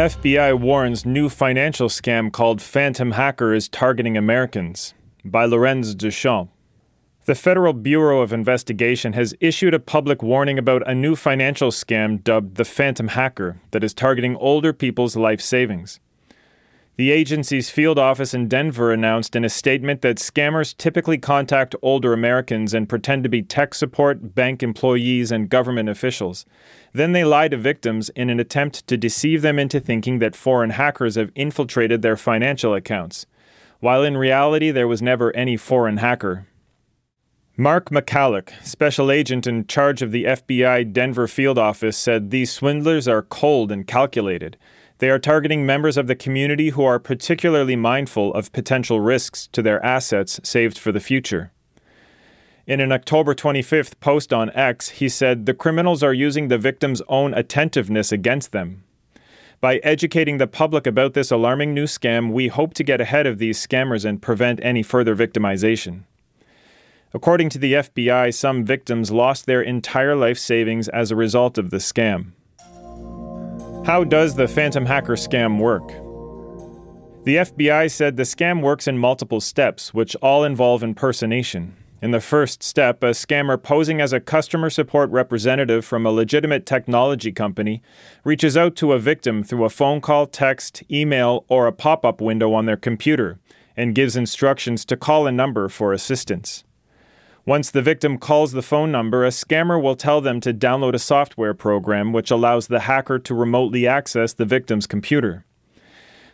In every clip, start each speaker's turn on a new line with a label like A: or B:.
A: FBI warns new financial scam called Phantom Hacker is targeting Americans. By Lorenz Duchamp. The Federal Bureau of Investigation has issued a public warning about a new financial scam dubbed the Phantom Hacker that is targeting older people's life savings. The agency's field office in Denver announced in a statement that scammers typically contact older Americans and pretend to be tech support, bank employees, and government officials. Then they lie to victims in an attempt to deceive them into thinking that foreign hackers have infiltrated their financial accounts, while in reality there was never any foreign hacker. Mark Michalek, special agent in charge of the FBI Denver field office, said these swindlers are cold and calculated. They are targeting members of the community who are particularly mindful of potential risks to their assets saved for the future. In an October 25th post on X, he said the criminals are using the victim's own attentiveness against them. By educating the public about this alarming new scam, we hope to get ahead of these scammers and prevent any further victimization. According to the FBI, some victims lost their entire life savings as a result of the scam. How does the Phantom Hacker scam work? The FBI said the scam works in multiple steps, which all involve impersonation. In the first step, a scammer posing as a customer support representative from a legitimate technology company reaches out to a victim through a phone call, text, email, or a pop up window on their computer and gives instructions to call a number for assistance. Once the victim calls the phone number, a scammer will tell them to download a software program which allows the hacker to remotely access the victim's computer.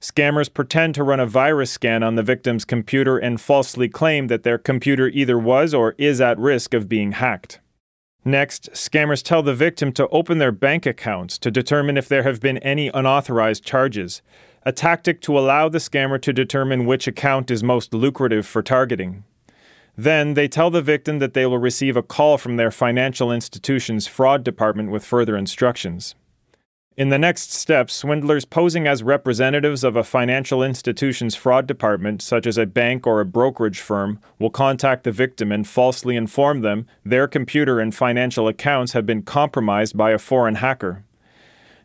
A: Scammers pretend to run a virus scan on the victim's computer and falsely claim that their computer either was or is at risk of being hacked. Next, scammers tell the victim to open their bank accounts to determine if there have been any unauthorized charges, a tactic to allow the scammer to determine which account is most lucrative for targeting. Then they tell the victim that they will receive a call from their financial institution's fraud department with further instructions. In the next step, swindlers posing as representatives of a financial institution's fraud department, such as a bank or a brokerage firm, will contact the victim and falsely inform them their computer and financial accounts have been compromised by a foreign hacker.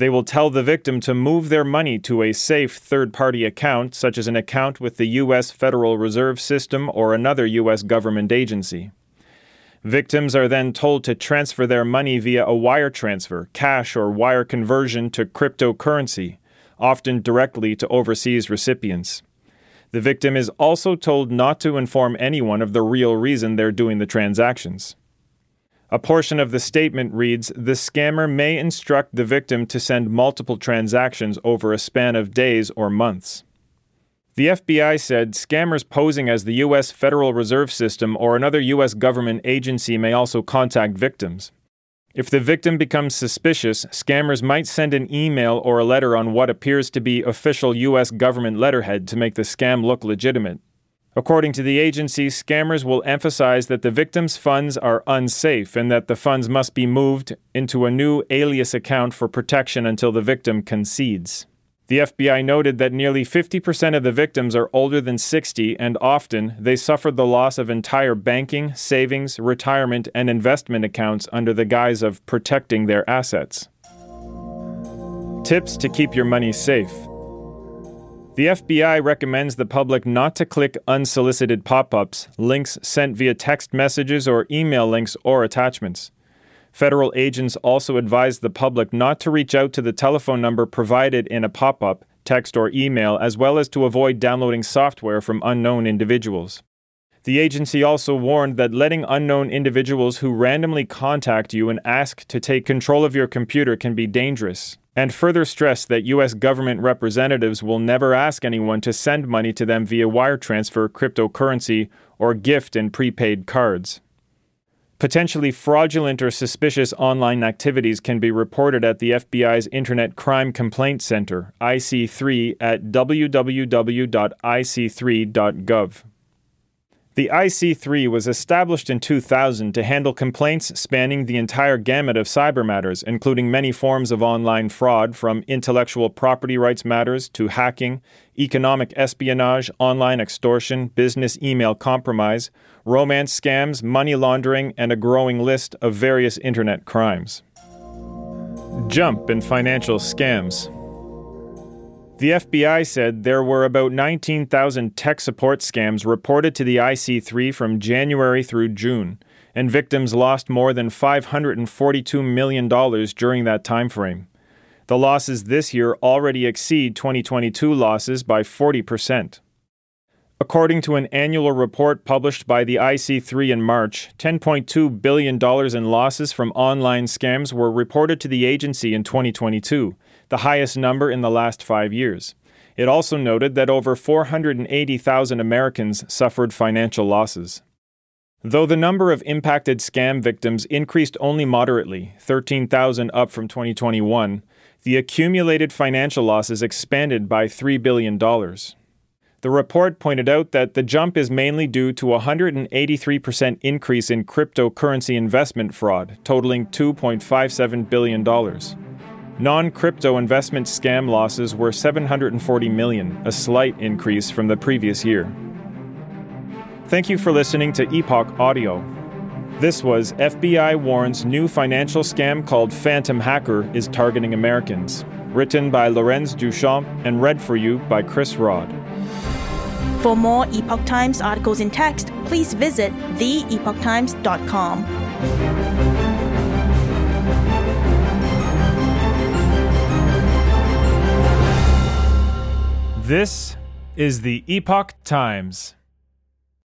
A: They will tell the victim to move their money to a safe third party account, such as an account with the U.S. Federal Reserve System or another U.S. government agency. Victims are then told to transfer their money via a wire transfer, cash, or wire conversion to cryptocurrency, often directly to overseas recipients. The victim is also told not to inform anyone of the real reason they're doing the transactions. A portion of the statement reads The scammer may instruct the victim to send multiple transactions over a span of days or months. The FBI said scammers posing as the U.S. Federal Reserve System or another U.S. government agency may also contact victims. If the victim becomes suspicious, scammers might send an email or a letter on what appears to be official U.S. government letterhead to make the scam look legitimate. According to the agency, scammers will emphasize that the victim's funds are unsafe and that the funds must be moved into a new alias account for protection until the victim concedes. The FBI noted that nearly 50% of the victims are older than 60, and often they suffered the loss of entire banking, savings, retirement, and investment accounts under the guise of protecting their assets. Tips to keep your money safe. The FBI recommends the public not to click unsolicited pop ups, links sent via text messages, or email links or attachments. Federal agents also advise the public not to reach out to the telephone number provided in a pop up, text, or email, as well as to avoid downloading software from unknown individuals. The agency also warned that letting unknown individuals who randomly contact you and ask to take control of your computer can be dangerous, and further stressed that U.S. government representatives will never ask anyone to send money to them via wire transfer, cryptocurrency, or gift and prepaid cards. Potentially fraudulent or suspicious online activities can be reported at the FBI's Internet Crime Complaint Center, IC3, at www.ic3.gov. The IC3 was established in 2000 to handle complaints spanning the entire gamut of cyber matters, including many forms of online fraud, from intellectual property rights matters to hacking, economic espionage, online extortion, business email compromise, romance scams, money laundering, and a growing list of various internet crimes. Jump in financial scams. The FBI said there were about 19,000 tech support scams reported to the IC3 from January through June, and victims lost more than $542 million during that time frame. The losses this year already exceed 2022 losses by 40%. According to an annual report published by the IC3 in March, $10.2 billion in losses from online scams were reported to the agency in 2022 the highest number in the last five years. It also noted that over 480,000 Americans suffered financial losses. Though the number of impacted scam victims increased only moderately, 13,000 up from 2021, the accumulated financial losses expanded by $3 billion. The report pointed out that the jump is mainly due to a 183% increase in cryptocurrency investment fraud, totaling $2.57 billion. Non-crypto investment scam losses were 740 million, a slight increase from the previous year. Thank you for listening to Epoch Audio. This was FBI warns new financial scam called Phantom Hacker is targeting Americans. Written by Lorenz Duchamp and read for you by Chris Rod.
B: For more Epoch Times articles in text, please visit theepochtimes.com.
A: This is the Epoch Times.